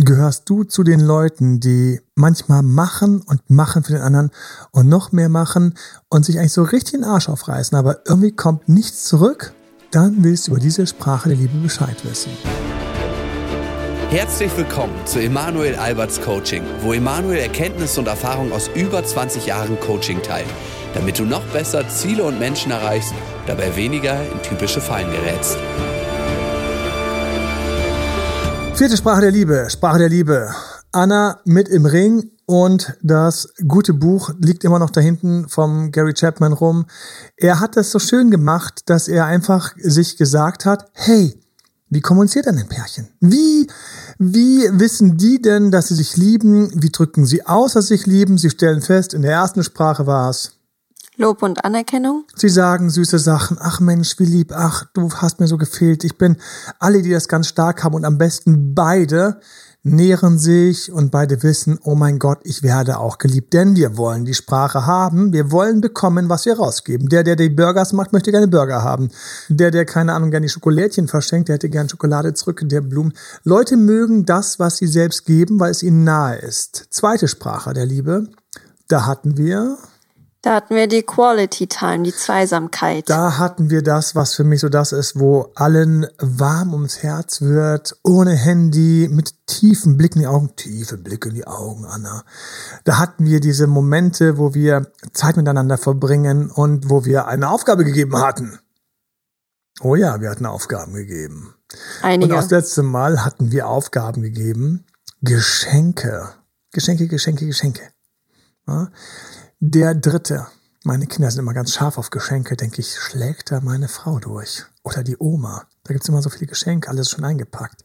Gehörst du zu den Leuten, die manchmal machen und machen für den anderen und noch mehr machen und sich eigentlich so richtig den Arsch aufreißen, aber irgendwie kommt nichts zurück? Dann willst du über diese Sprache der Liebe Bescheid wissen. Herzlich willkommen zu Emanuel Alberts Coaching, wo Emanuel Erkenntnisse und Erfahrung aus über 20 Jahren Coaching teilt, damit du noch besser Ziele und Menschen erreichst, dabei weniger in typische Fallen gerätst. Vierte Sprache der Liebe, Sprache der Liebe. Anna mit im Ring und das gute Buch liegt immer noch da hinten vom Gary Chapman rum. Er hat das so schön gemacht, dass er einfach sich gesagt hat, hey, wie kommuniziert denn ein Pärchen? Wie, wie wissen die denn, dass sie sich lieben? Wie drücken sie aus, dass sie sich lieben? Sie stellen fest, in der ersten Sprache war es Lob und Anerkennung? Sie sagen süße Sachen. Ach Mensch, wie lieb. Ach, du hast mir so gefehlt. Ich bin alle, die das ganz stark haben und am besten beide nähren sich und beide wissen, oh mein Gott, ich werde auch geliebt, denn wir wollen die Sprache haben, wir wollen bekommen, was wir rausgeben. Der, der die Burgers macht, möchte gerne Burger haben. Der, der keine Ahnung, gerne die Schokolädchen verschenkt, der hätte gerne Schokolade zurück, der Blumen. Leute mögen das, was sie selbst geben, weil es ihnen nahe ist. Zweite Sprache der Liebe, da hatten wir da hatten wir die Quality Time, die Zweisamkeit. Da hatten wir das, was für mich so das ist, wo allen warm ums Herz wird, ohne Handy, mit tiefen Blicken in die Augen, tiefe Blicke in die Augen, Anna. Da hatten wir diese Momente, wo wir Zeit miteinander verbringen und wo wir eine Aufgabe gegeben hatten. Oh ja, wir hatten Aufgaben gegeben. Einige. Und das letzte Mal hatten wir Aufgaben gegeben. Geschenke. Geschenke, Geschenke, Geschenke. Ja? Der dritte. Meine Kinder sind immer ganz scharf auf Geschenke, denke ich, schlägt da meine Frau durch. Oder die Oma. Da gibt's immer so viele Geschenke, alles schon eingepackt.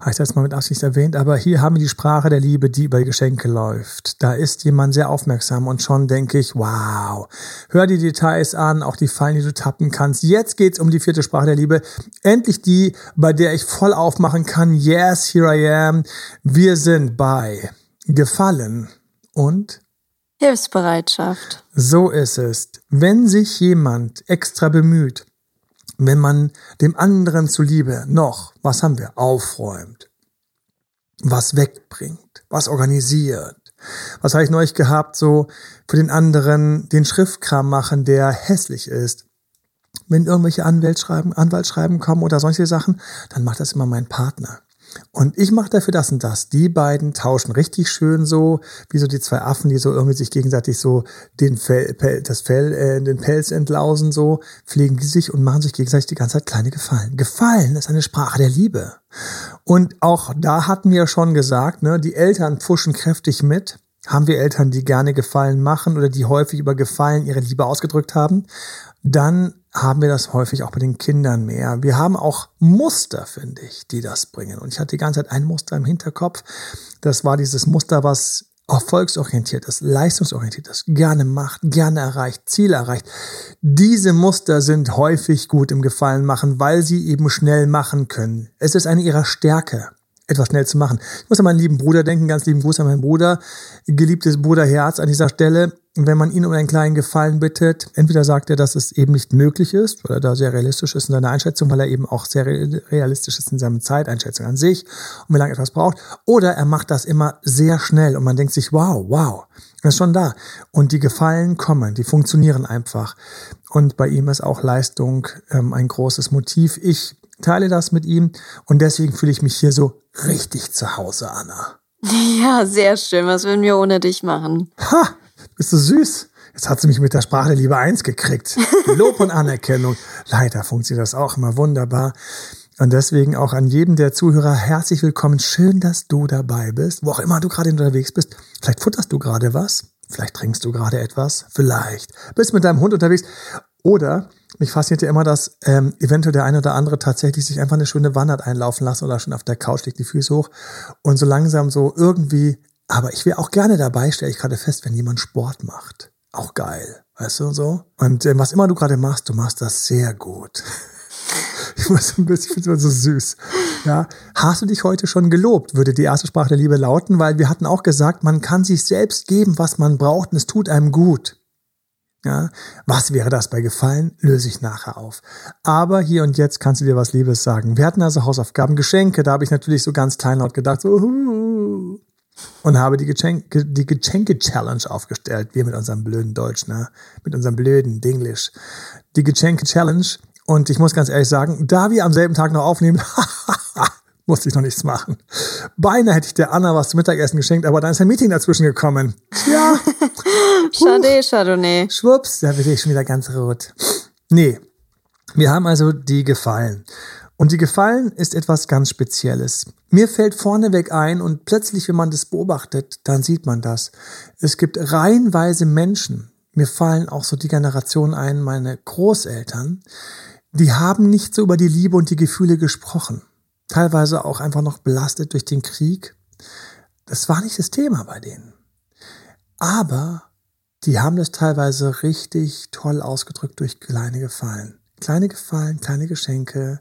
Habe ich das mal mit Absicht erwähnt, aber hier haben wir die Sprache der Liebe, die über Geschenke läuft. Da ist jemand sehr aufmerksam und schon denke ich, wow, hör die Details an, auch die Fallen, die du tappen kannst. Jetzt geht's um die vierte Sprache der Liebe. Endlich die, bei der ich voll aufmachen kann. Yes, here I am. Wir sind bei Gefallen und Hilfsbereitschaft. So ist es. Wenn sich jemand extra bemüht, wenn man dem anderen zuliebe noch, was haben wir, aufräumt, was wegbringt, was organisiert. Was habe ich neulich gehabt, so für den anderen den Schriftkram machen, der hässlich ist. Wenn irgendwelche Anwaltsschreiben, Anwaltsschreiben kommen oder solche Sachen, dann macht das immer mein Partner. Und ich mache dafür das und das. Die beiden tauschen richtig schön so, wie so die zwei Affen, die so irgendwie sich gegenseitig so den Fell, das Fell, äh, den Pelz entlausen, so, pflegen die sich und machen sich gegenseitig die ganze Zeit kleine Gefallen. Gefallen ist eine Sprache der Liebe. Und auch da hatten wir schon gesagt, ne, die Eltern pfuschen kräftig mit. Haben wir Eltern, die gerne Gefallen machen oder die häufig über Gefallen ihre Liebe ausgedrückt haben? Dann haben wir das häufig auch bei den Kindern mehr. Wir haben auch Muster, finde ich, die das bringen. Und ich hatte die ganze Zeit ein Muster im Hinterkopf. Das war dieses Muster, was erfolgsorientiert ist, leistungsorientiert ist, gerne macht, gerne erreicht, Ziele erreicht. Diese Muster sind häufig gut im Gefallen machen, weil sie eben schnell machen können. Es ist eine ihrer Stärke etwas schnell zu machen. Ich muss an meinen lieben Bruder denken, ganz lieben Gruß an meinen Bruder, geliebtes Bruderherz an dieser Stelle. Wenn man ihn um einen kleinen Gefallen bittet, entweder sagt er, dass es eben nicht möglich ist, weil er da sehr realistisch ist in seiner Einschätzung, weil er eben auch sehr realistisch ist in seiner Zeiteinschätzung an sich und wie lange etwas braucht, oder er macht das immer sehr schnell und man denkt sich, wow, wow, das ist schon da. Und die Gefallen kommen, die funktionieren einfach. Und bei ihm ist auch Leistung ähm, ein großes Motiv. Ich teile das mit ihm und deswegen fühle ich mich hier so richtig zu Hause, Anna. Ja, sehr schön. Was würden wir ohne dich machen? Ha, bist du süß. Jetzt hat sie mich mit der Sprache der Liebe eins gekriegt. Lob und Anerkennung. Leider funktioniert das auch immer wunderbar. Und deswegen auch an jedem der Zuhörer herzlich willkommen. Schön, dass du dabei bist, wo auch immer du gerade unterwegs bist. Vielleicht futterst du gerade was. Vielleicht trinkst du gerade etwas. Vielleicht bist mit deinem Hund unterwegs. Oder mich fasziniert ja immer, dass ähm, eventuell der eine oder andere tatsächlich sich einfach eine schöne Wanne einlaufen lassen oder schon auf der Couch legt die Füße hoch und so langsam so irgendwie, aber ich wäre auch gerne dabei, stelle ich gerade fest, wenn jemand Sport macht. Auch geil, weißt du so? Und äh, was immer du gerade machst, du machst das sehr gut. Ich muss ein bisschen, ich so süß. Ja, hast du dich heute schon gelobt? Würde die erste Sprache der Liebe lauten, weil wir hatten auch gesagt, man kann sich selbst geben, was man braucht und es tut einem gut. Ja, was wäre das bei Gefallen? Löse ich nachher auf. Aber hier und jetzt kannst du dir was Liebes sagen. Wir hatten also Hausaufgaben, Geschenke. Da habe ich natürlich so ganz kleinlaut gedacht, so, und habe die Geschenke, die Geschenke-Challenge aufgestellt. Wir mit unserem blöden Deutsch, ne? Mit unserem blöden Dinglish. Die Geschenke-Challenge. Und ich muss ganz ehrlich sagen, da wir am selben Tag noch aufnehmen, musste ich noch nichts machen. Beinahe hätte ich der Anna was zum Mittagessen geschenkt, aber dann ist ein Meeting dazwischen gekommen. Tja. Schade, Chardonnay. Schwupps, da bin ich schon wieder ganz rot. Nee. Wir haben also die Gefallen. Und die Gefallen ist etwas ganz Spezielles. Mir fällt vorneweg ein und plötzlich, wenn man das beobachtet, dann sieht man das. Es gibt reihenweise Menschen, mir fallen auch so die Generationen ein, meine Großeltern, die haben nicht so über die Liebe und die Gefühle gesprochen. Teilweise auch einfach noch belastet durch den Krieg. Das war nicht das Thema bei denen. Aber die haben das teilweise richtig toll ausgedrückt durch kleine Gefallen. Kleine Gefallen, kleine Geschenke,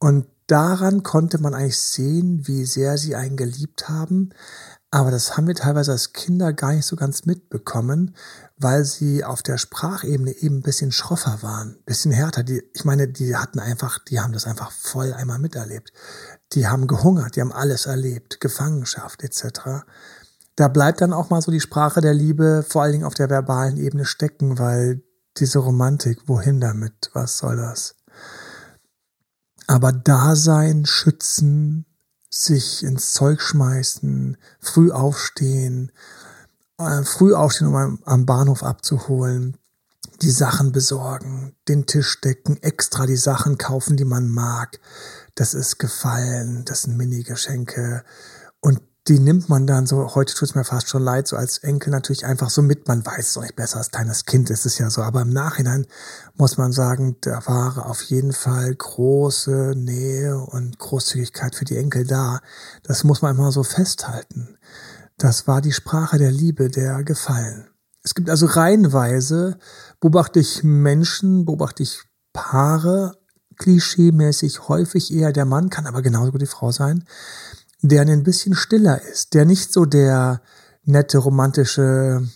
und daran konnte man eigentlich sehen, wie sehr sie einen geliebt haben. Aber das haben wir teilweise als Kinder gar nicht so ganz mitbekommen, weil sie auf der Sprachebene eben ein bisschen schroffer waren, ein bisschen härter. Die, ich meine, die hatten einfach, die haben das einfach voll einmal miterlebt. Die haben gehungert, die haben alles erlebt, Gefangenschaft etc. Da bleibt dann auch mal so die Sprache der Liebe vor allen Dingen auf der verbalen Ebene stecken, weil diese Romantik, wohin damit? Was soll das? aber Dasein, schützen, sich ins Zeug schmeißen, früh aufstehen, äh, früh aufstehen, um am, am Bahnhof abzuholen, die Sachen besorgen, den Tisch decken, extra die Sachen kaufen, die man mag. Das ist Gefallen, das sind Mini-Geschenke. Und die nimmt man dann so, heute tut es mir fast schon leid, so als Enkel natürlich einfach so mit. Man weiß es nicht besser als kleines Kind, ist es ja so. Aber im Nachhinein muss man sagen, da war auf jeden Fall große Nähe und Großzügigkeit für die Enkel da. Das muss man immer so festhalten. Das war die Sprache der Liebe, der Gefallen. Es gibt also reihenweise, beobachte ich Menschen, beobachte ich Paare, klischeemäßig häufig eher der Mann, kann aber genauso gut die Frau sein, der ein bisschen stiller ist, der nicht so der nette, romantische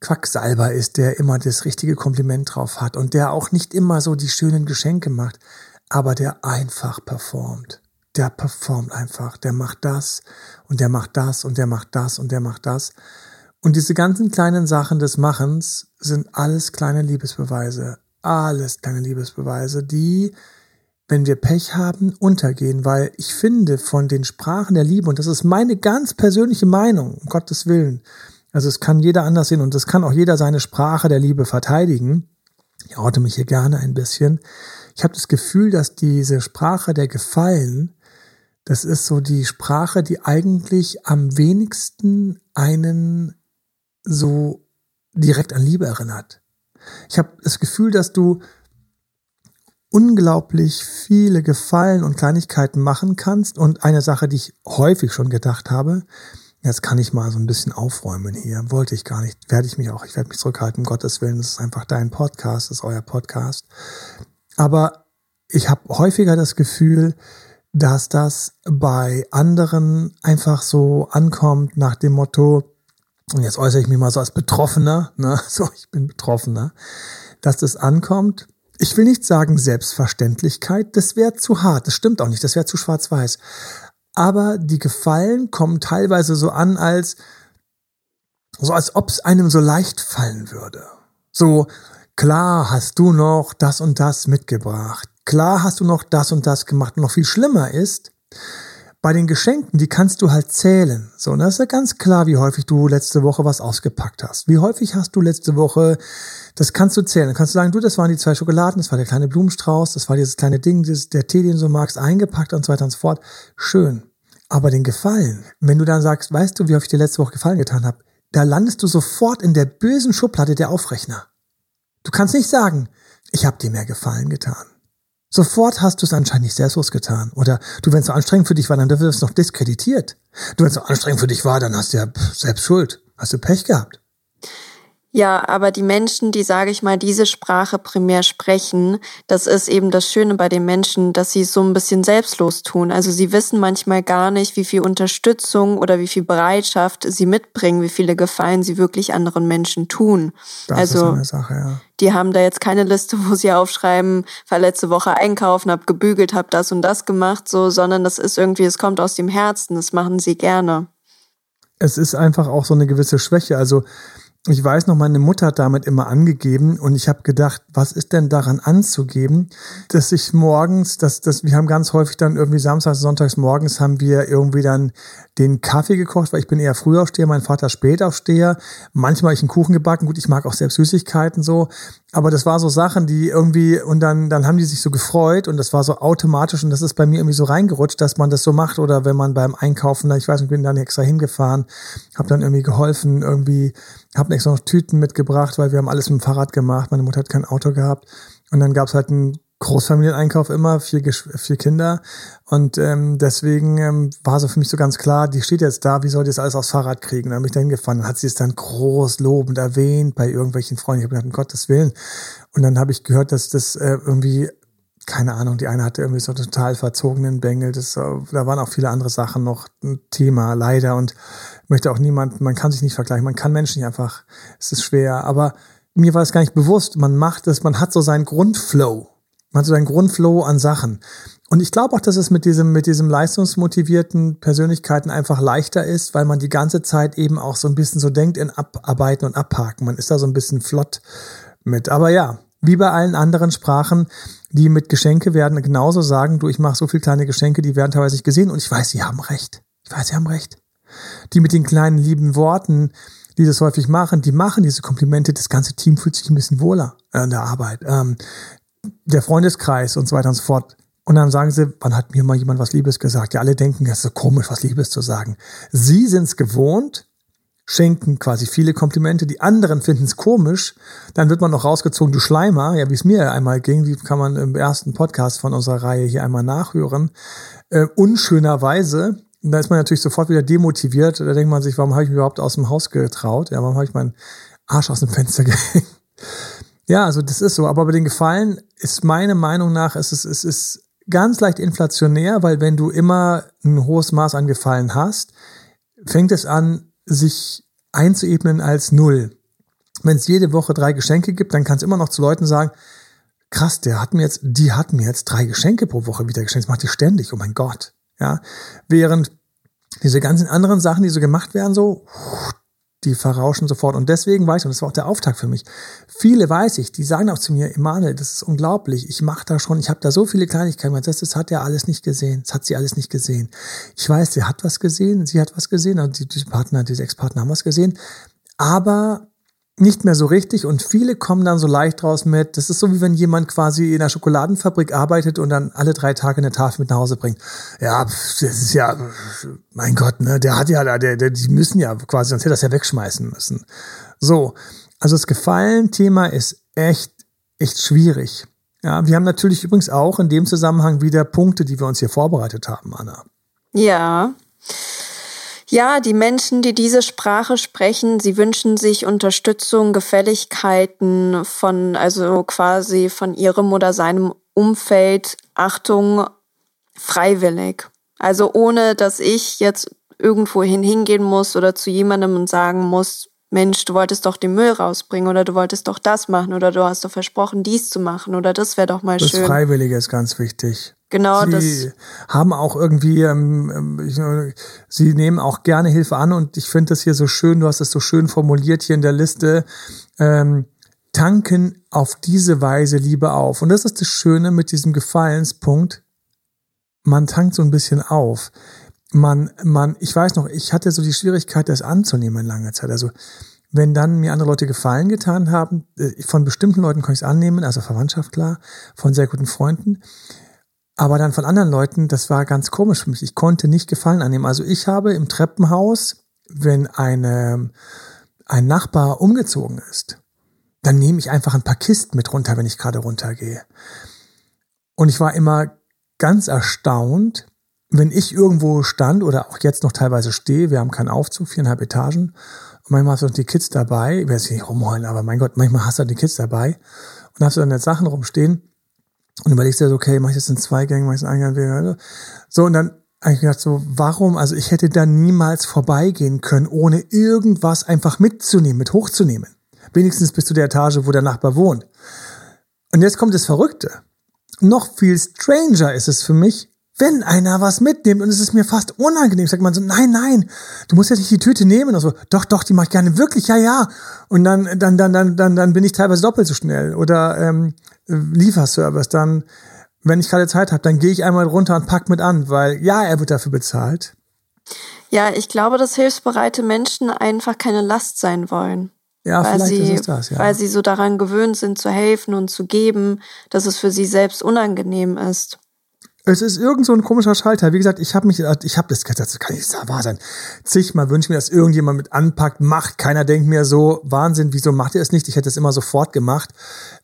Quacksalber ist, der immer das richtige Kompliment drauf hat und der auch nicht immer so die schönen Geschenke macht, aber der einfach performt. Der performt einfach, der macht das und der macht das und der macht das und der macht das. Und diese ganzen kleinen Sachen des Machens sind alles kleine Liebesbeweise. Alles kleine Liebesbeweise, die wenn wir Pech haben, untergehen, weil ich finde von den Sprachen der Liebe, und das ist meine ganz persönliche Meinung, um Gottes Willen, also es kann jeder anders sehen und es kann auch jeder seine Sprache der Liebe verteidigen. Ich orte mich hier gerne ein bisschen. Ich habe das Gefühl, dass diese Sprache der Gefallen, das ist so die Sprache, die eigentlich am wenigsten einen so direkt an Liebe erinnert. Ich habe das Gefühl, dass du unglaublich viele Gefallen und Kleinigkeiten machen kannst. Und eine Sache, die ich häufig schon gedacht habe, jetzt kann ich mal so ein bisschen aufräumen hier. Wollte ich gar nicht, werde ich mich auch, ich werde mich zurückhalten, um Gottes Willen, das ist einfach dein Podcast, das ist euer Podcast. Aber ich habe häufiger das Gefühl, dass das bei anderen einfach so ankommt nach dem Motto, und jetzt äußere ich mich mal so als Betroffener, ne? so ich bin Betroffener, dass das ankommt, ich will nicht sagen Selbstverständlichkeit, das wäre zu hart, das stimmt auch nicht, das wäre zu schwarz-weiß. Aber die Gefallen kommen teilweise so an, als so als ob es einem so leicht fallen würde. So, klar hast du noch das und das mitgebracht. Klar hast du noch das und das gemacht. Und noch viel schlimmer ist, bei den Geschenken, die kannst du halt zählen. So, und das ist ja ganz klar, wie häufig du letzte Woche was ausgepackt hast. Wie häufig hast du letzte Woche, das kannst du zählen. Dann kannst du sagen, du, das waren die zwei Schokoladen, das war der kleine Blumenstrauß, das war dieses kleine Ding, dieses, der Tee, den du so magst, eingepackt und so weiter und so fort. Schön. Aber den Gefallen, wenn du dann sagst, weißt du, wie häufig ich dir letzte Woche Gefallen getan habe, da landest du sofort in der bösen Schublade der Aufrechner. Du kannst nicht sagen, ich habe dir mehr Gefallen getan. Sofort hast du es anscheinend nicht selbstlos getan. Oder du, wenn es so anstrengend für dich war, dann wirst du es noch diskreditiert. Du, wenn es so anstrengend für dich war, dann hast du ja selbst Schuld. Hast du Pech gehabt. Ja, aber die Menschen, die, sage ich mal, diese Sprache primär sprechen, das ist eben das Schöne bei den Menschen, dass sie es so ein bisschen selbstlos tun. Also sie wissen manchmal gar nicht, wie viel Unterstützung oder wie viel Bereitschaft sie mitbringen, wie viele Gefallen sie wirklich anderen Menschen tun. Das also, ist eine Sache, ja. Die haben da jetzt keine Liste, wo sie aufschreiben, war letzte Woche einkaufen, hab gebügelt, hab das und das gemacht, so, sondern das ist irgendwie, es kommt aus dem Herzen, das machen sie gerne. es ist einfach auch so eine gewisse Schwäche. Also ich weiß noch, meine Mutter hat damit immer angegeben und ich habe gedacht, was ist denn daran anzugeben, dass ich morgens, dass, dass wir haben ganz häufig dann irgendwie samstags, sonntags morgens haben wir irgendwie dann den Kaffee gekocht, weil ich bin eher Frühaufsteher, mein Vater Spätaufsteher. Manchmal habe ich einen Kuchen gebacken. Gut, ich mag auch selbst Süßigkeiten so. Aber das war so Sachen, die irgendwie, und dann, dann haben die sich so gefreut und das war so automatisch und das ist bei mir irgendwie so reingerutscht, dass man das so macht oder wenn man beim Einkaufen, ich weiß nicht, bin dann extra hingefahren, habe dann irgendwie geholfen, irgendwie, habe extra noch Tüten mitgebracht, weil wir haben alles mit dem Fahrrad gemacht. Meine Mutter hat kein Auto gehabt. Und dann gab's halt einen Großfamilieneinkauf immer, vier, vier Kinder. Und ähm, deswegen ähm, war so für mich so ganz klar, die steht jetzt da, wie soll die das alles aufs Fahrrad kriegen? Dann bin ich da hingefahren, dann hat sie es dann groß lobend erwähnt bei irgendwelchen Freunden. Ich habe gedacht, um Gottes Willen. Und dann habe ich gehört, dass das äh, irgendwie, keine Ahnung, die eine hatte irgendwie so total verzogenen Bengel. Das, äh, da waren auch viele andere Sachen noch ein Thema, leider. Und möchte auch niemand, man kann sich nicht vergleichen, man kann Menschen nicht einfach, es ist schwer. Aber mir war es gar nicht bewusst, man macht es, man hat so seinen Grundflow man hat so einen Grundflow an Sachen. Und ich glaube auch, dass es mit diesem, mit diesem leistungsmotivierten Persönlichkeiten einfach leichter ist, weil man die ganze Zeit eben auch so ein bisschen so denkt in Abarbeiten und Abhaken. Man ist da so ein bisschen flott mit. Aber ja, wie bei allen anderen Sprachen, die mit Geschenke werden genauso sagen, du, ich mache so viele kleine Geschenke, die werden teilweise nicht gesehen und ich weiß, sie haben recht. Ich weiß, sie haben recht. Die mit den kleinen lieben Worten, die das häufig machen, die machen diese Komplimente, das ganze Team fühlt sich ein bisschen wohler in der Arbeit. Ähm, der Freundeskreis und so weiter und so fort. Und dann sagen sie, wann hat mir mal jemand was Liebes gesagt? Ja, alle denken, das ist so komisch, was Liebes zu sagen. Sie sind es gewohnt, schenken quasi viele Komplimente, die anderen finden es komisch, dann wird man noch rausgezogen, du Schleimer, ja, wie es mir einmal ging, wie kann man im ersten Podcast von unserer Reihe hier einmal nachhören, äh, unschönerweise, und da ist man natürlich sofort wieder demotiviert, da denkt man sich, warum habe ich mich überhaupt aus dem Haus getraut, ja, warum habe ich meinen Arsch aus dem Fenster gehängt? Ja, also das ist so. Aber bei den Gefallen ist meine Meinung nach, es ist, es ist ganz leicht inflationär, weil wenn du immer ein hohes Maß an Gefallen hast, fängt es an, sich einzuebnen als Null. Wenn es jede Woche drei Geschenke gibt, dann kannst du immer noch zu Leuten sagen, krass, der hat mir jetzt, die hat mir jetzt drei Geschenke pro Woche wieder geschenkt. Das macht die ständig, oh mein Gott. Ja, während diese ganzen anderen Sachen, die so gemacht werden, so, die verrauschen sofort. Und deswegen weiß ich, und das war auch der Auftakt für mich, viele weiß ich, die sagen auch zu mir, Emanuel, das ist unglaublich, ich mache da schon, ich habe da so viele Kleinigkeiten, das, das hat er alles nicht gesehen, das hat sie alles nicht gesehen. Ich weiß, sie hat was gesehen, sie hat was gesehen, also die, die Partner, diese Ex-Partner haben was gesehen, aber nicht mehr so richtig und viele kommen dann so leicht raus mit, das ist so wie wenn jemand quasi in einer Schokoladenfabrik arbeitet und dann alle drei Tage eine Tafel mit nach Hause bringt. Ja, das ist ja, mein Gott, ne, der hat ja, der, der, die müssen ja quasi, sonst hätte das ja wegschmeißen müssen. So, also das Gefallen-Thema ist echt, echt schwierig. Ja, wir haben natürlich übrigens auch in dem Zusammenhang wieder Punkte, die wir uns hier vorbereitet haben, Anna. Ja. Ja, die Menschen, die diese Sprache sprechen, sie wünschen sich Unterstützung, Gefälligkeiten von, also quasi von ihrem oder seinem Umfeld, Achtung, freiwillig. Also ohne, dass ich jetzt irgendwohin hingehen muss oder zu jemandem und sagen muss, Mensch, du wolltest doch den Müll rausbringen oder du wolltest doch das machen oder du hast doch versprochen, dies zu machen oder das wäre doch mal das schön. Das Freiwillige ist ganz wichtig. Genau, sie das haben auch irgendwie, ähm, ähm sie nehmen auch gerne Hilfe an und ich finde das hier so schön, du hast es so schön formuliert hier in der Liste, ähm, tanken auf diese Weise Liebe auf. Und das ist das Schöne mit diesem Gefallenspunkt, man tankt so ein bisschen auf. Man, man, ich weiß noch, ich hatte so die Schwierigkeit, das anzunehmen in langer Zeit. Also wenn dann mir andere Leute Gefallen getan haben, äh, von bestimmten Leuten kann ich es annehmen, also Verwandtschaft klar, von sehr guten Freunden. Aber dann von anderen Leuten, das war ganz komisch für mich. Ich konnte nicht Gefallen annehmen. Also ich habe im Treppenhaus, wenn eine, ein Nachbar umgezogen ist, dann nehme ich einfach ein paar Kisten mit runter, wenn ich gerade runtergehe. Und ich war immer ganz erstaunt, wenn ich irgendwo stand oder auch jetzt noch teilweise stehe, wir haben keinen Aufzug, viereinhalb Etagen, und manchmal hast du die Kids dabei, ich will jetzt nicht rumheulen, aber mein Gott, manchmal hast du die Kids dabei und hast du dann jetzt Sachen rumstehen und überlegst dir so, okay, mach ich das in zwei Gängen, mach ich das in einen Gang, so und dann habe ich gedacht so, warum, also ich hätte da niemals vorbeigehen können, ohne irgendwas einfach mitzunehmen, mit hochzunehmen. Wenigstens bis zu der Etage, wo der Nachbar wohnt. Und jetzt kommt das Verrückte. Noch viel stranger ist es für mich, wenn einer was mitnimmt und es ist mir fast unangenehm, sagt man so, nein, nein, du musst ja nicht die Tüte nehmen und so, doch, doch, die mache ich gerne, wirklich, ja, ja. Und dann, dann, dann, dann, dann, dann bin ich teilweise doppelt so schnell. Oder ähm, Lieferservice, dann, wenn ich gerade Zeit habe, dann gehe ich einmal runter und pack mit an, weil ja, er wird dafür bezahlt. Ja, ich glaube, dass hilfsbereite Menschen einfach keine Last sein wollen. Ja, weil vielleicht sie, ist es das, ja. Weil sie so daran gewöhnt sind, zu helfen und zu geben, dass es für sie selbst unangenehm ist. Es ist irgend so ein komischer Schalter. Wie gesagt, ich habe mich, ich habe das, das kann nicht wahr sein. Zigmal wünsche ich mir, dass irgendjemand mit anpackt, macht. Keiner denkt mir so, Wahnsinn, wieso macht ihr es nicht? Ich hätte es immer sofort gemacht.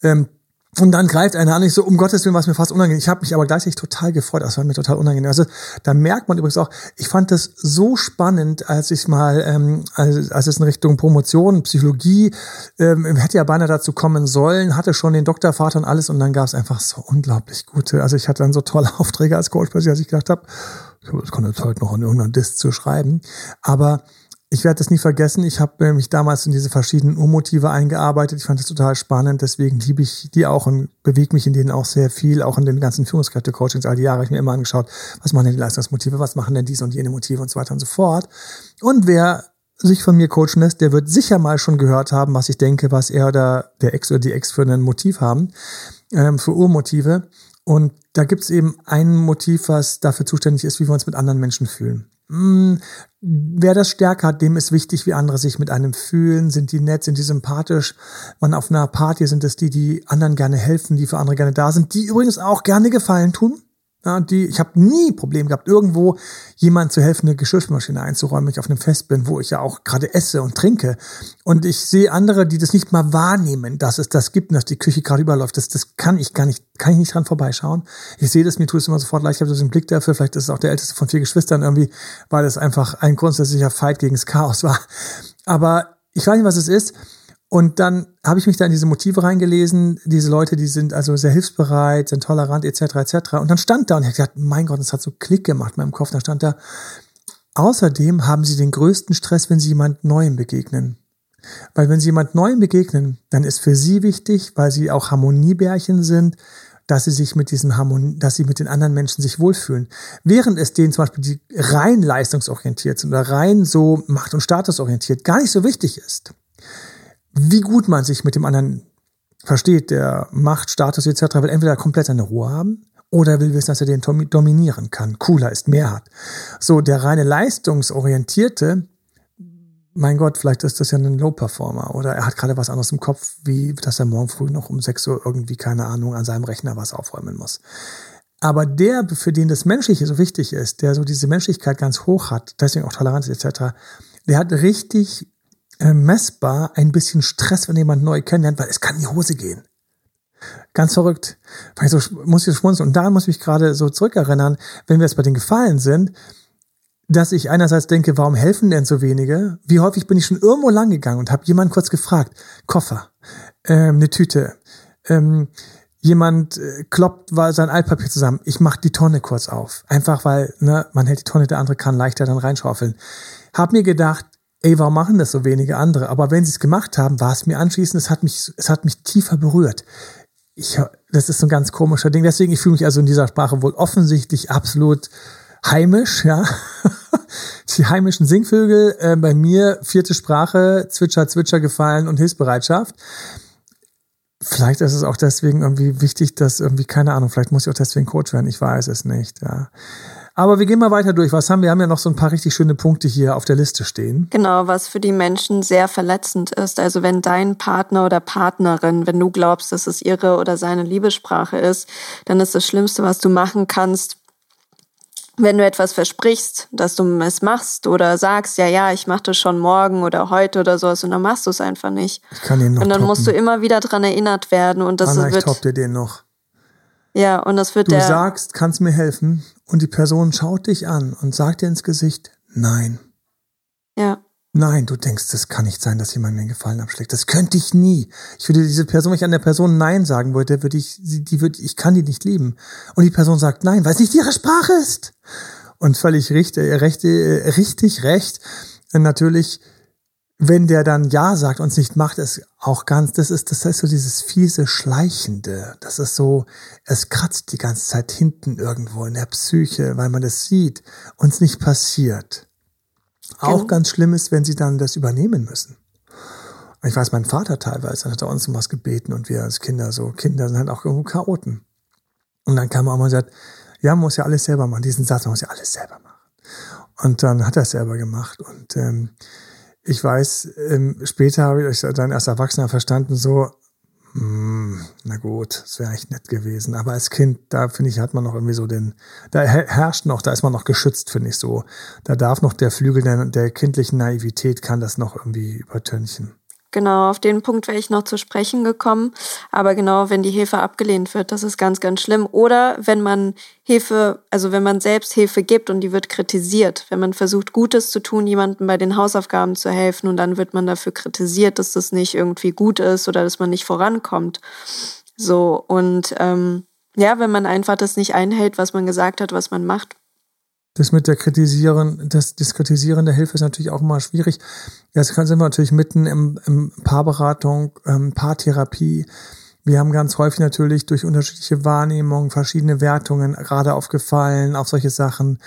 Ähm, und dann greift einer an, ich so, um Gottes Willen, was mir fast unangenehm. Ich habe mich aber gleichzeitig total gefreut, das war mir total unangenehm. Also da merkt man übrigens auch, ich fand das so spannend, als ich mal, ähm, als, als es in Richtung Promotion, Psychologie, ähm, hätte ja beinahe dazu kommen sollen, hatte schon den Doktorvater und alles. Und dann gab es einfach so unglaublich gute, also ich hatte dann so tolle Aufträge als Coach, als ich gedacht habe, ich kann jetzt heute noch an irgendeiner Disk zu schreiben, aber ich werde das nie vergessen. Ich habe mich damals in diese verschiedenen Urmotive eingearbeitet. Ich fand das total spannend. Deswegen liebe ich die auch und bewege mich in denen auch sehr viel. Auch in den ganzen Führungskräfte-Coachings all die Jahre habe ich mir immer angeschaut, was machen denn die Leistungsmotive, was machen denn diese und jene Motive und so weiter und so fort. Und wer sich von mir coachen lässt, der wird sicher mal schon gehört haben, was ich denke, was er oder der Ex oder die Ex für ein Motiv haben, ähm, für Urmotive. Und da gibt es eben ein Motiv, was dafür zuständig ist, wie wir uns mit anderen Menschen fühlen. Wer das stärker hat, dem ist wichtig, wie andere sich mit einem fühlen. Sind die nett, sind die sympathisch? Man auf einer Party sind es die, die anderen gerne helfen, die für andere gerne da sind, die übrigens auch gerne Gefallen tun. Ja, die, ich habe nie Problem gehabt, irgendwo jemand zu helfen, eine Geschirrmaschine einzuräumen, wenn ich auf einem Fest bin, wo ich ja auch gerade esse und trinke. Und ich sehe andere, die das nicht mal wahrnehmen, dass es das gibt und dass die Küche gerade überläuft. Das, das kann ich gar nicht, kann ich nicht dran vorbeischauen. Ich sehe das, mir tut es immer sofort leicht. Ich habe so einen Blick dafür. Vielleicht ist es auch der älteste von vier Geschwistern irgendwie, weil es einfach ein grundsätzlicher Fight gegen das Chaos war. Aber ich weiß nicht, was es ist. Und dann habe ich mich da in diese Motive reingelesen. Diese Leute, die sind also sehr hilfsbereit, sind tolerant, etc., etc. Und dann stand da und ich habe gesagt, mein Gott, das hat so Klick gemacht in meinem Kopf. Dann stand da, außerdem haben sie den größten Stress, wenn sie jemand Neuem begegnen. Weil wenn sie jemand Neuem begegnen, dann ist für sie wichtig, weil sie auch Harmoniebärchen sind, dass sie sich mit diesem Harmonie, dass sie mit den anderen Menschen sich wohlfühlen. Während es denen zum Beispiel, die rein leistungsorientiert sind oder rein so macht- und statusorientiert, gar nicht so wichtig ist wie gut man sich mit dem anderen versteht, der Macht, Status etc., will entweder komplett seine Ruhe haben oder will wissen, dass er den dominieren kann, cooler ist, mehr hat. So, der reine leistungsorientierte, mein Gott, vielleicht ist das ja ein Low-Performer oder er hat gerade was anderes im Kopf, wie dass er morgen früh noch um 6 Uhr irgendwie, keine Ahnung, an seinem Rechner was aufräumen muss. Aber der, für den das Menschliche so wichtig ist, der so diese Menschlichkeit ganz hoch hat, deswegen auch Toleranz etc., der hat richtig äh, messbar ein bisschen Stress, wenn jemand neu kennenlernt, weil es kann in die Hose gehen. Ganz verrückt. Weil so muss ich schmunzeln. Und daran muss ich mich gerade so zurückerinnern, wenn wir jetzt bei den Gefallen sind, dass ich einerseits denke, warum helfen denn so wenige? Wie häufig bin ich schon irgendwo lang gegangen und habe jemanden kurz gefragt, Koffer, ähm, eine Tüte, ähm, jemand äh, kloppt sein Altpapier zusammen, ich mache die Tonne kurz auf. Einfach weil ne, man hält die Tonne, der andere kann leichter dann reinschaufeln. Hab mir gedacht, ey, warum machen das so wenige andere? Aber wenn sie es gemacht haben, war es mir anschließend, es hat mich, es hat mich tiefer berührt. Ich, das ist so ein ganz komischer Ding. Deswegen, ich fühle mich also in dieser Sprache wohl offensichtlich absolut heimisch, ja. Die heimischen Singvögel, äh, bei mir vierte Sprache, Zwitscher, Zwitscher gefallen und Hilfsbereitschaft. Vielleicht ist es auch deswegen irgendwie wichtig, dass irgendwie, keine Ahnung, vielleicht muss ich auch deswegen Coach werden, ich weiß es nicht, ja. Aber wir gehen mal weiter durch. Was haben wir? Wir haben ja noch so ein paar richtig schöne Punkte hier auf der Liste stehen. Genau, was für die Menschen sehr verletzend ist. Also wenn dein Partner oder Partnerin, wenn du glaubst, dass es ihre oder seine Liebessprache ist, dann ist das Schlimmste, was du machen kannst, wenn du etwas versprichst, dass du es machst oder sagst, ja, ja, ich mache das schon morgen oder heute oder sowas und dann machst du es einfach nicht. Ich kann ihn noch Und dann toppen. musst du immer wieder dran erinnert werden und das Anna, ich wird top dir den noch. Ja und das wird Du der sagst, kannst mir helfen und die Person schaut dich an und sagt dir ins Gesicht, nein. ja Nein, du denkst, das kann nicht sein, dass jemand mir einen Gefallen abschlägt. Das könnte ich nie. Ich würde diese Person, wenn ich an der Person Nein sagen würde, würde ich, sie- die würde, ich kann die nicht lieben. Und die Person sagt Nein, weil es nicht ihre Sprache ist. Und völlig richtig, recht, äh, richtig recht. Natürlich wenn der dann Ja sagt und es nicht macht, ist auch ganz, das ist, das heißt so dieses fiese Schleichende. Das ist so, es kratzt die ganze Zeit hinten irgendwo in der Psyche, weil man das sieht und es nicht passiert. Genau. Auch ganz schlimm ist, wenn sie dann das übernehmen müssen. Ich weiß, mein Vater teilweise hat er uns um was gebeten und wir als Kinder so, Kinder sind halt auch irgendwo Chaoten. Und dann kam er auch mal und sagt, ja, man muss ja alles selber machen. Diesen Satz, man muss ja alles selber machen. Und dann hat er es selber gemacht. Und ähm, ich weiß, ähm, später habe ich dann als Erwachsener verstanden, so, hm, na gut, das wäre echt nett gewesen. Aber als Kind, da finde ich, hat man noch irgendwie so den, da herrscht noch, da ist man noch geschützt, finde ich so. Da darf noch der Flügel der, der kindlichen Naivität, kann das noch irgendwie übertönchen. Genau, auf den Punkt wäre ich noch zu sprechen gekommen. Aber genau, wenn die Hilfe abgelehnt wird, das ist ganz, ganz schlimm. Oder wenn man Hilfe, also wenn man selbst Hilfe gibt und die wird kritisiert, wenn man versucht, Gutes zu tun, jemandem bei den Hausaufgaben zu helfen und dann wird man dafür kritisiert, dass das nicht irgendwie gut ist oder dass man nicht vorankommt. So, und ähm, ja, wenn man einfach das nicht einhält, was man gesagt hat, was man macht, das mit der Kritisieren, das, das Kritisieren der Hilfe ist natürlich auch immer schwierig. Jetzt sind wir natürlich mitten im, im Paarberatung, ähm, Paartherapie. Wir haben ganz häufig natürlich durch unterschiedliche Wahrnehmungen, verschiedene Wertungen gerade aufgefallen auf solche Sachen.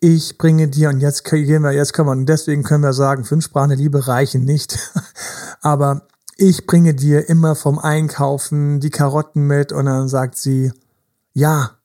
Ich bringe dir und jetzt gehen wir, jetzt können wir, und deswegen können wir sagen, fünf Sprachen der Liebe reichen nicht. Aber ich bringe dir immer vom Einkaufen die Karotten mit und dann sagt sie, ja,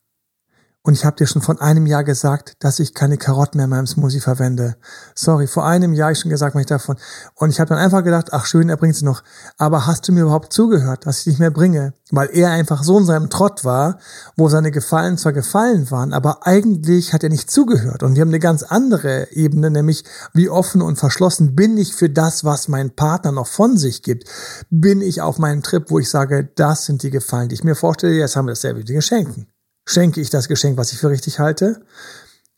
und ich habe dir schon von einem Jahr gesagt, dass ich keine Karotten mehr in meinem Smoothie verwende. Sorry, vor einem Jahr ich schon gesagt, was ich davon. Und ich habe dann einfach gedacht, ach schön, er bringt sie noch. Aber hast du mir überhaupt zugehört, dass ich nicht mehr bringe? Weil er einfach so in seinem Trott war, wo seine Gefallen zwar gefallen waren, aber eigentlich hat er nicht zugehört. Und wir haben eine ganz andere Ebene, nämlich wie offen und verschlossen bin ich für das, was mein Partner noch von sich gibt. Bin ich auf meinem Trip, wo ich sage, das sind die Gefallen, die ich mir vorstelle, jetzt haben wir dasselbe wie die Geschenken schenke ich das Geschenk, was ich für richtig halte.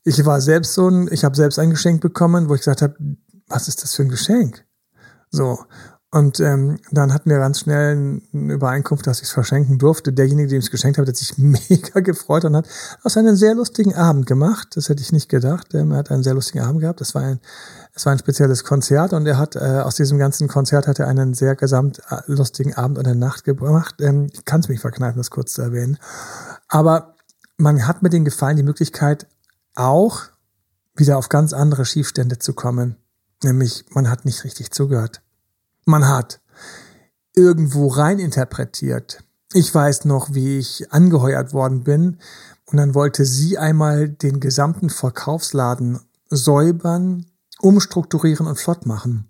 Ich war selbst so ein, ich habe selbst ein Geschenk bekommen, wo ich gesagt habe, was ist das für ein Geschenk? So. Und ähm, dann hatten wir ganz schnell eine Übereinkunft, dass ich es verschenken durfte. Derjenige, dem ich es geschenkt habe, hat sich mega gefreut und hat aus einen sehr lustigen Abend gemacht. Das hätte ich nicht gedacht. Ähm, er hat einen sehr lustigen Abend gehabt. Das war ein, es war ein spezielles Konzert und er hat äh, aus diesem ganzen Konzert hat er einen sehr gesamt äh, lustigen Abend und eine Nacht gebracht. Ähm, ich kann es mich verkneifen, das kurz zu erwähnen. Aber man hat mit den Gefallen die Möglichkeit, auch wieder auf ganz andere Schiefstände zu kommen. Nämlich, man hat nicht richtig zugehört. Man hat irgendwo rein interpretiert. Ich weiß noch, wie ich angeheuert worden bin und dann wollte sie einmal den gesamten Verkaufsladen säubern, umstrukturieren und flott machen.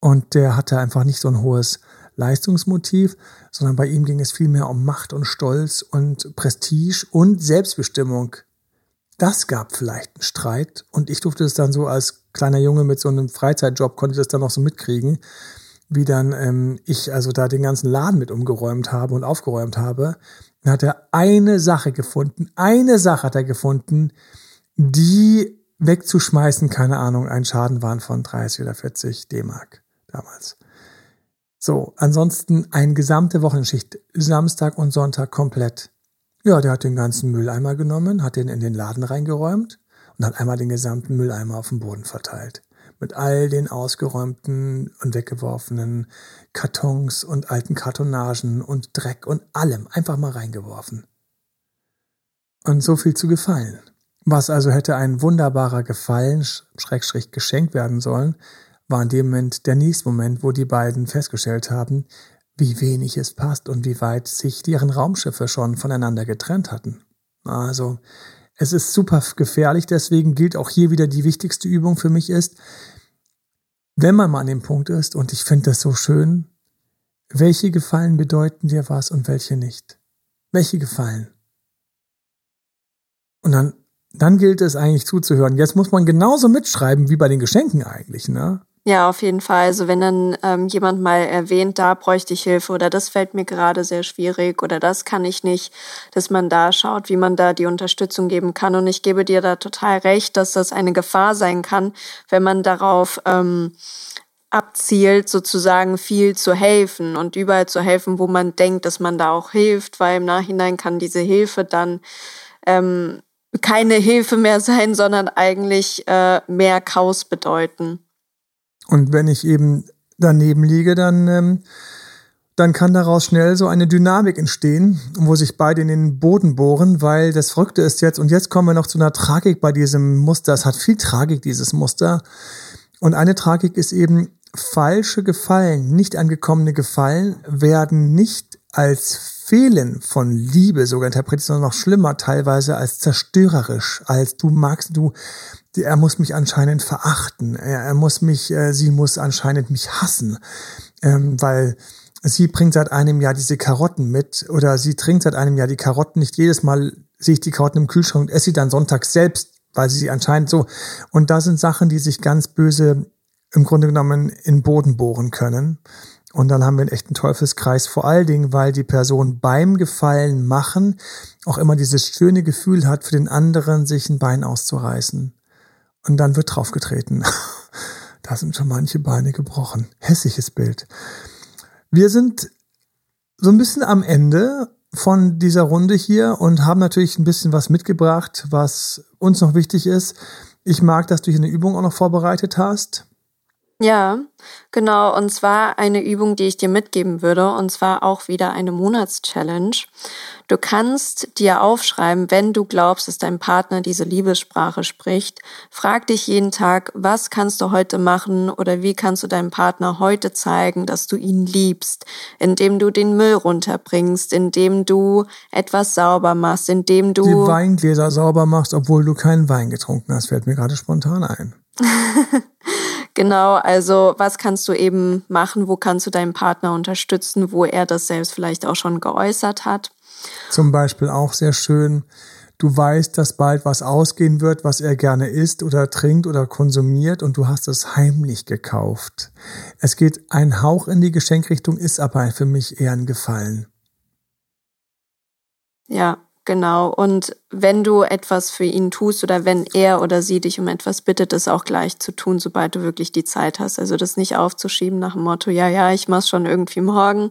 Und der hatte einfach nicht so ein hohes Leistungsmotiv, sondern bei ihm ging es vielmehr um Macht und Stolz und Prestige und Selbstbestimmung. Das gab vielleicht einen Streit und ich durfte es dann so als kleiner Junge mit so einem Freizeitjob, konnte das dann noch so mitkriegen, wie dann ähm, ich also da den ganzen Laden mit umgeräumt habe und aufgeräumt habe. Dann hat er eine Sache gefunden, eine Sache hat er gefunden, die wegzuschmeißen, keine Ahnung, ein Schaden waren von 30 oder 40 D-Mark damals. So, ansonsten eine gesamte Wochenschicht, Samstag und Sonntag komplett. Ja, der hat den ganzen Mülleimer genommen, hat den in den Laden reingeräumt und hat einmal den gesamten Mülleimer auf dem Boden verteilt. Mit all den ausgeräumten und weggeworfenen Kartons und alten Kartonagen und Dreck und allem einfach mal reingeworfen. Und so viel zu gefallen. Was also hätte ein wunderbarer Gefallen, Schrägstrich geschenkt werden sollen, war in dem Moment der nächste Moment, wo die beiden festgestellt haben, wie wenig es passt und wie weit sich deren Raumschiffe schon voneinander getrennt hatten. Also, es ist super gefährlich, deswegen gilt auch hier wieder die wichtigste Übung für mich ist, wenn man mal an dem Punkt ist, und ich finde das so schön, welche Gefallen bedeuten dir was und welche nicht? Welche Gefallen? Und dann, dann gilt es eigentlich zuzuhören. Jetzt muss man genauso mitschreiben wie bei den Geschenken eigentlich, ne? Ja, auf jeden Fall. Also wenn dann ähm, jemand mal erwähnt, da bräuchte ich Hilfe oder das fällt mir gerade sehr schwierig oder das kann ich nicht, dass man da schaut, wie man da die Unterstützung geben kann. Und ich gebe dir da total recht, dass das eine Gefahr sein kann, wenn man darauf ähm, abzielt, sozusagen viel zu helfen und überall zu helfen, wo man denkt, dass man da auch hilft, weil im Nachhinein kann diese Hilfe dann ähm, keine Hilfe mehr sein, sondern eigentlich äh, mehr Chaos bedeuten. Und wenn ich eben daneben liege, dann, ähm, dann kann daraus schnell so eine Dynamik entstehen, wo sich beide in den Boden bohren, weil das Verrückte ist jetzt, und jetzt kommen wir noch zu einer Tragik bei diesem Muster. Es hat viel Tragik, dieses Muster. Und eine Tragik ist eben, falsche Gefallen, nicht angekommene Gefallen werden nicht als Fehlen von Liebe sogar interpretiert, sondern noch schlimmer, teilweise als zerstörerisch, als du magst, du, er muss mich anscheinend verachten, er, er muss mich, äh, sie muss anscheinend mich hassen, ähm, weil sie bringt seit einem Jahr diese Karotten mit oder sie trinkt seit einem Jahr die Karotten. Nicht jedes Mal sehe ich die Karotten im Kühlschrank und esse sie dann sonntags selbst, weil sie sie anscheinend so. Und da sind Sachen, die sich ganz böse im Grunde genommen in Boden bohren können. Und dann haben wir einen echten Teufelskreis, vor allen Dingen, weil die Person beim Gefallen machen auch immer dieses schöne Gefühl hat, für den anderen sich ein Bein auszureißen. Und dann wird draufgetreten. da sind schon manche Beine gebrochen. Hässliches Bild. Wir sind so ein bisschen am Ende von dieser Runde hier und haben natürlich ein bisschen was mitgebracht, was uns noch wichtig ist. Ich mag, dass du hier eine Übung auch noch vorbereitet hast. Ja, genau. Und zwar eine Übung, die ich dir mitgeben würde. Und zwar auch wieder eine Monatschallenge. Du kannst dir aufschreiben, wenn du glaubst, dass dein Partner diese Liebessprache spricht. Frag dich jeden Tag, was kannst du heute machen oder wie kannst du deinem Partner heute zeigen, dass du ihn liebst, indem du den Müll runterbringst, indem du etwas sauber machst, indem du die Weingläser sauber machst, obwohl du keinen Wein getrunken hast, fällt mir gerade spontan ein. Genau, also was kannst du eben machen, wo kannst du deinen Partner unterstützen, wo er das selbst vielleicht auch schon geäußert hat. Zum Beispiel auch sehr schön, du weißt, dass bald was ausgehen wird, was er gerne isst oder trinkt oder konsumiert und du hast es heimlich gekauft. Es geht ein Hauch in die Geschenkrichtung, ist aber für mich eher ein Gefallen. Ja, Genau. Und wenn du etwas für ihn tust oder wenn er oder sie dich um etwas bittet, es auch gleich zu tun, sobald du wirklich die Zeit hast. Also das nicht aufzuschieben nach dem Motto, ja, ja, ich mach's schon irgendwie morgen,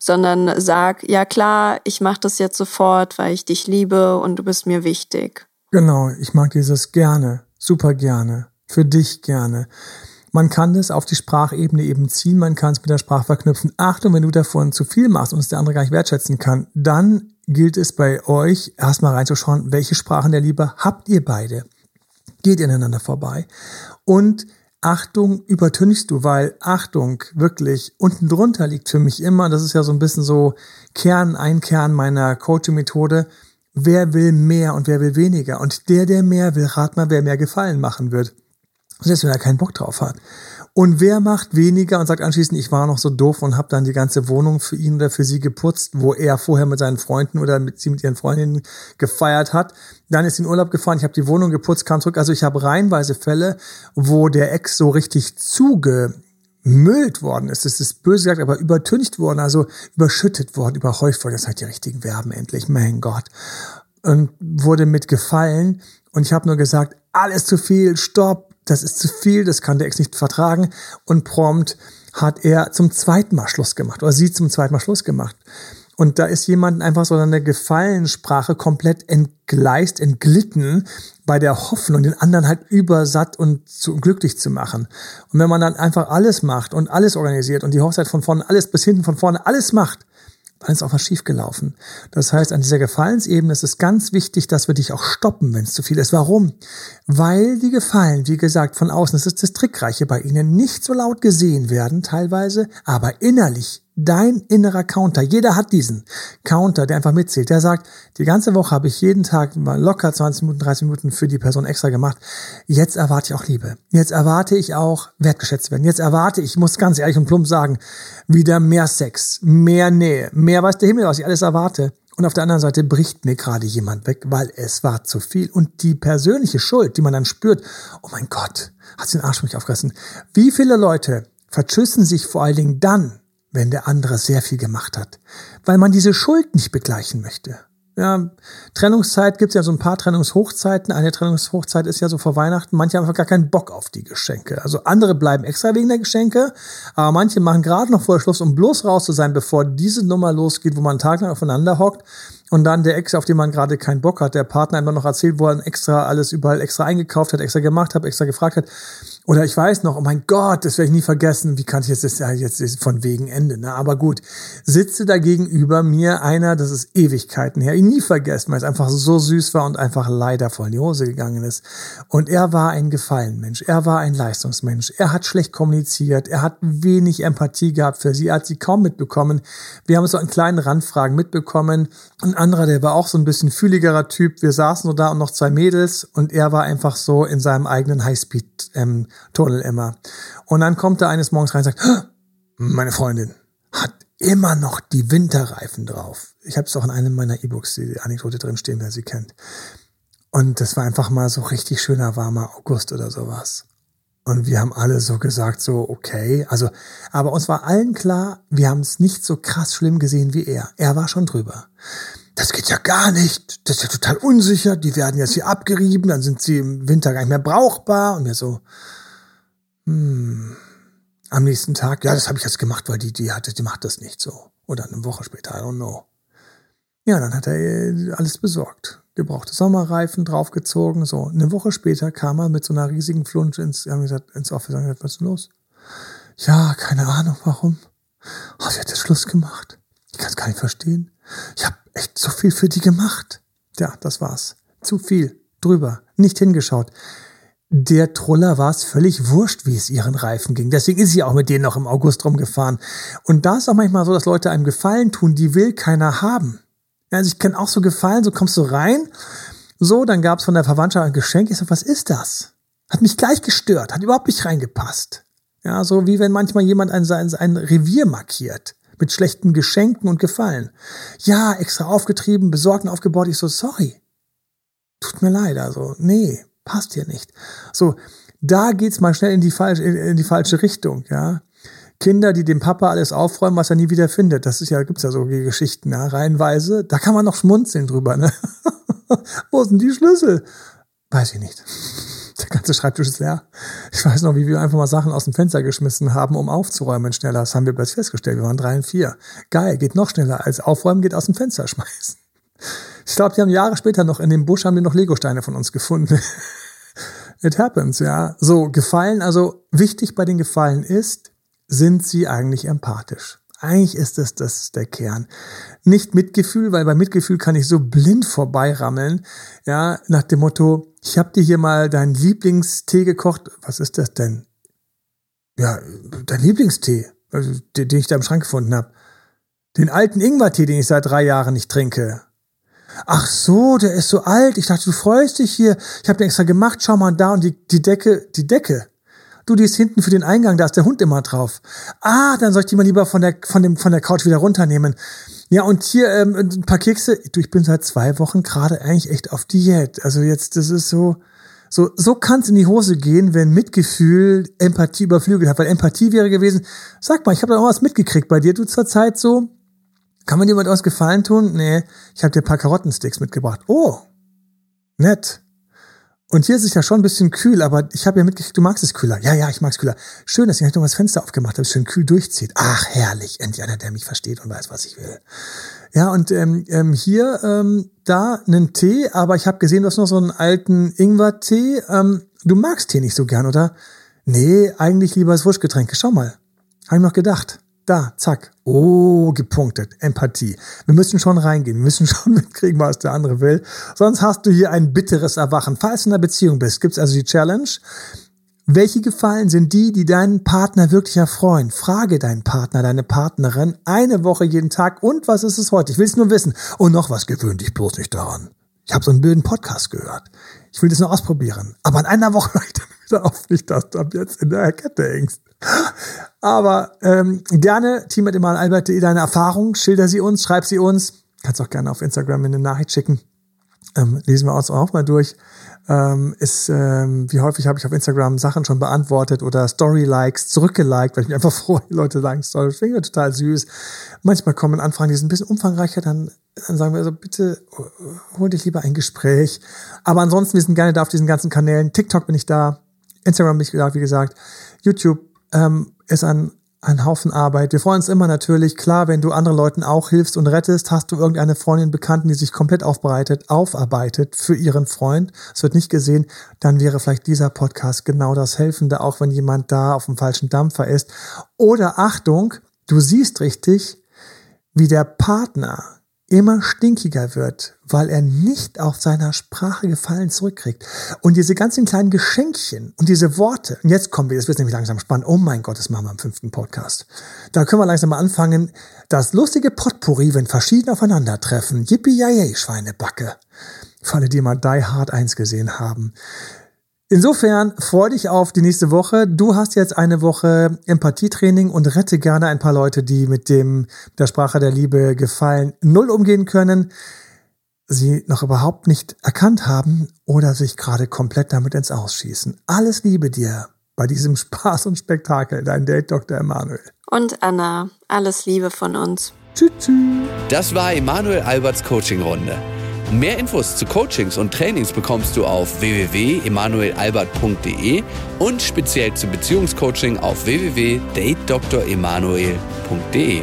sondern sag, ja klar, ich mach das jetzt sofort, weil ich dich liebe und du bist mir wichtig. Genau, ich mag dieses gerne, super gerne, für dich gerne. Man kann das auf die Sprachebene eben ziehen, man kann es mit der Sprache verknüpfen. Achtung, wenn du davon zu viel machst und es der andere gar nicht wertschätzen kann, dann gilt es bei euch erstmal reinzuschauen, welche Sprachen der Liebe habt ihr beide? Geht ineinander vorbei? Und Achtung übertünchst du, weil Achtung wirklich unten drunter liegt für mich immer, das ist ja so ein bisschen so Kern, ein Kern meiner Coaching-Methode, wer will mehr und wer will weniger? Und der, der mehr will, rat mal, wer mehr Gefallen machen wird. Selbst wenn er keinen Bock drauf hat. Und wer macht weniger und sagt anschließend, ich war noch so doof und habe dann die ganze Wohnung für ihn oder für sie geputzt, wo er vorher mit seinen Freunden oder mit sie mit ihren Freundinnen gefeiert hat. Dann ist in Urlaub gefahren, ich habe die Wohnung geputzt, kam zurück. Also ich habe reihenweise Fälle, wo der Ex so richtig zugemüllt worden ist. Das ist böse gesagt, aber übertüncht worden, also überschüttet worden, überhäuft worden. Das sind die richtigen Verben endlich, mein Gott. Und wurde mit gefallen. Und ich habe nur gesagt, alles zu viel, stopp, das ist zu viel, das kann der Ex nicht vertragen. Und prompt hat er zum zweiten Mal Schluss gemacht oder sie zum zweiten Mal Schluss gemacht. Und da ist jemand einfach so eine Gefallenssprache komplett entgleist, entglitten bei der Hoffnung, den anderen halt übersatt und zu, glücklich zu machen. Und wenn man dann einfach alles macht und alles organisiert und die Hochzeit von vorne, alles bis hinten von vorne, alles macht, dann ist auch was schiefgelaufen. Das heißt, an dieser Gefallensebene ist es ganz wichtig, dass wir dich auch stoppen, wenn es zu viel ist. Warum? Weil die Gefallen, wie gesagt, von außen, das ist das Trickreiche bei ihnen, nicht so laut gesehen werden teilweise, aber innerlich dein innerer Counter. Jeder hat diesen Counter, der einfach mitzählt. Der sagt, die ganze Woche habe ich jeden Tag locker 20 Minuten, 30 Minuten für die Person extra gemacht. Jetzt erwarte ich auch Liebe. Jetzt erwarte ich auch wertgeschätzt werden. Jetzt erwarte ich, muss ganz ehrlich und plump sagen, wieder mehr Sex, mehr Nähe, mehr weiß der Himmel, was ich alles erwarte. Und auf der anderen Seite bricht mir gerade jemand weg, weil es war zu viel. Und die persönliche Schuld, die man dann spürt, oh mein Gott, hat sie den Arsch mich aufgerissen. Wie viele Leute verschüssen sich vor allen Dingen dann, wenn der andere sehr viel gemacht hat, weil man diese Schuld nicht begleichen möchte. Ja, Trennungszeit gibt es ja so ein paar Trennungshochzeiten. Eine Trennungshochzeit ist ja so vor Weihnachten. Manche haben einfach gar keinen Bock auf die Geschenke. Also andere bleiben extra wegen der Geschenke, aber manche machen gerade noch vorher Schluss, um bloß raus zu sein, bevor diese Nummer losgeht, wo man einen Tag lang aufeinander hockt und dann der Ex, auf den man gerade keinen Bock hat, der Partner immer noch erzählt, wo er extra alles überall extra eingekauft hat, extra gemacht hat, extra gefragt hat. Oder ich weiß noch, oh mein Gott, das werde ich nie vergessen. Wie kann ich jetzt das ja jetzt von wegen Ende, ne? Aber gut, sitze da gegenüber mir einer, das ist Ewigkeiten her, ihn nie vergessen, weil es einfach so süß war und einfach leider voll in die Hose gegangen ist. Und er war ein Gefallenmensch, er war ein Leistungsmensch, er hat schlecht kommuniziert, er hat wenig Empathie gehabt für sie, er hat sie kaum mitbekommen. Wir haben so einen kleinen Randfragen mitbekommen. Ein anderer, der war auch so ein bisschen fühligerer Typ. Wir saßen so da und noch zwei Mädels und er war einfach so in seinem eigenen Highspeed ähm, immer. Und dann kommt er eines Morgens rein und sagt, meine Freundin hat immer noch die Winterreifen drauf. Ich habe es auch in einem meiner E-Books, die Anekdote drin stehen, wer sie kennt. Und das war einfach mal so richtig schöner warmer August oder sowas. Und wir haben alle so gesagt, so, okay. Also, aber uns war allen klar, wir haben es nicht so krass schlimm gesehen wie er. Er war schon drüber. Das geht ja gar nicht. Das ist ja total unsicher. Die werden jetzt hier abgerieben, dann sind sie im Winter gar nicht mehr brauchbar. Und wir so, hm, am nächsten Tag, ja, das habe ich jetzt gemacht, weil die, die hatte, die macht das nicht so. Oder eine Woche später, I don't know. Ja, dann hat er äh, alles besorgt. Gebrauchte Sommerreifen draufgezogen. So, eine Woche später kam er mit so einer riesigen Flunsch ins, haben gesagt, ins Office und gesagt, was ist denn los? Ja, keine Ahnung, warum. Oh, sie hat jetzt Schluss gemacht. Ich kann es gar nicht verstehen. Ich habe echt so viel für die gemacht. Ja, das war's. Zu viel. Drüber. Nicht hingeschaut der Troller war es völlig wurscht, wie es ihren Reifen ging. Deswegen ist sie auch mit denen noch im August rumgefahren. Und da ist auch manchmal so, dass Leute einem Gefallen tun, die will keiner haben. Also ich kenne auch so Gefallen, so kommst du rein, so, dann gab es von der Verwandtschaft ein Geschenk. Ich so, was ist das? Hat mich gleich gestört, hat überhaupt nicht reingepasst. Ja, so wie wenn manchmal jemand ein, ein, ein Revier markiert mit schlechten Geschenken und Gefallen. Ja, extra aufgetrieben, besorgt und aufgebaut. Ich so, sorry. Tut mir leid, also, nee, passt hier nicht. So, da geht's mal schnell in die falsche, in die falsche Richtung, ja. Kinder, die dem Papa alles aufräumen, was er nie wieder findet. Das ist ja, gibt's ja so Geschichten, ja, reihenweise. Da kann man noch schmunzeln drüber, ne? Wo sind die Schlüssel? Weiß ich nicht. Der ganze Schreibtisch ist leer. Ich weiß noch, wie wir einfach mal Sachen aus dem Fenster geschmissen haben, um aufzuräumen schneller. Das haben wir plötzlich festgestellt. Wir waren drei und vier. Geil, geht noch schneller als aufräumen, geht aus dem Fenster schmeißen. Ich glaube, die haben Jahre später noch in dem Busch haben die noch Legosteine von uns gefunden. It happens, ja. So, Gefallen, also wichtig bei den Gefallen ist, sind sie eigentlich empathisch. Eigentlich ist das, das ist der Kern. Nicht Mitgefühl, weil bei Mitgefühl kann ich so blind vorbeirammeln, ja, nach dem Motto, ich habe dir hier mal deinen Lieblingstee gekocht. Was ist das denn? Ja, dein Lieblingstee, also, den, den ich da im Schrank gefunden habe. Den alten Ingwertee, den ich seit drei Jahren nicht trinke. Ach so, der ist so alt. Ich dachte, du freust dich hier. Ich habe den extra gemacht. Schau mal da und die, die Decke, die Decke. Du, die ist hinten für den Eingang, da ist der Hund immer drauf. Ah, dann soll ich die mal lieber von der, von dem, von der Couch wieder runternehmen. Ja, und hier ähm, ein paar Kekse. Du, ich bin seit zwei Wochen gerade eigentlich echt auf Diät. Also jetzt, das ist so, so, so kann es in die Hose gehen, wenn Mitgefühl Empathie überflügelt hat. Weil Empathie wäre gewesen, sag mal, ich habe da auch was mitgekriegt bei dir, du zur Zeit so, kann man dir was Gefallen tun? Nee, ich habe dir ein paar Karottensticks mitgebracht. Oh, nett. Und hier ist es ja schon ein bisschen kühl, aber ich habe ja mitgekriegt, du magst es kühler. Ja, ja, ich mag es kühler. Schön, dass ihr noch das Fenster aufgemacht habt, schön kühl durchzieht. Ach, herrlich. Endlich einer, der mich versteht und weiß, was ich will. Ja, und ähm, ähm, hier, ähm, da einen Tee, aber ich habe gesehen, du hast noch so einen alten Ingwer-Tee. Ähm, du magst Tee nicht so gern, oder? Nee, eigentlich lieber das Wurschgetränk. Schau mal. Habe ich noch gedacht. Da, zack. Oh, gepunktet. Empathie. Wir müssen schon reingehen. Wir müssen schon mitkriegen, was der andere will. Sonst hast du hier ein bitteres Erwachen. Falls du in einer Beziehung bist, gibt's also die Challenge. Welche Gefallen sind die, die deinen Partner wirklich erfreuen? Frage deinen Partner, deine Partnerin eine Woche jeden Tag. Und was ist es heute? Ich will es nur wissen. Und noch was gewöhn dich bloß nicht daran. Ich habe so einen blöden Podcast gehört. Ich will das nur ausprobieren. Aber in einer Woche ich dann wieder auf, nicht, dass du ab jetzt in der Kette hängst. Aber ähm, gerne, Team mit Emal Albert.de, deine Erfahrung, schilder sie uns, schreib sie uns. Kannst auch gerne auf Instagram eine Nachricht schicken. Ähm, lesen wir uns auch mal durch. Ähm, ist, ähm, wie häufig habe ich auf Instagram Sachen schon beantwortet oder Story-Likes zurückgeliked, weil ich mich einfach freue, die Leute liken Story. Finde ich total süß. Manchmal kommen Anfragen, die sind ein bisschen umfangreicher, dann, dann sagen wir so, bitte hol dich lieber ein Gespräch. Aber ansonsten, wir sind gerne da auf diesen ganzen Kanälen. TikTok bin ich da, Instagram ich da, wie gesagt, YouTube ähm, ist ein ein Haufen Arbeit. Wir freuen uns immer natürlich, klar, wenn du anderen Leuten auch hilfst und rettest, hast du irgendeine Freundin, Bekannten, die sich komplett aufbereitet, aufarbeitet für ihren Freund. Es wird nicht gesehen, dann wäre vielleicht dieser Podcast genau das Helfende, auch wenn jemand da auf dem falschen Dampfer ist. Oder Achtung, du siehst richtig, wie der Partner immer stinkiger wird, weil er nicht auf seiner Sprache Gefallen zurückkriegt. Und diese ganzen kleinen Geschenkchen und diese Worte, und jetzt kommen wir, das wird nämlich langsam spannend, oh mein Gott, das machen wir im fünften Podcast. Da können wir langsam mal anfangen, das lustige Potpourri, wenn verschieden aufeinandertreffen, yippie Schweinebacke. Für alle, die mal Die Hard 1 gesehen haben. Insofern freu dich auf die nächste Woche. Du hast jetzt eine Woche Empathietraining und rette gerne ein paar Leute, die mit dem der Sprache der Liebe gefallen null umgehen können, sie noch überhaupt nicht erkannt haben oder sich gerade komplett damit ins Ausschießen. Alles Liebe dir bei diesem Spaß und Spektakel, dein Date Dr. Emanuel. Und Anna, alles Liebe von uns. Tschüss. tschüss. Das war Emanuel Alberts Coaching Runde. Mehr Infos zu Coachings und Trainings bekommst du auf www.emanuelalbert.de und speziell zum Beziehungscoaching auf www.datedremanuel.de.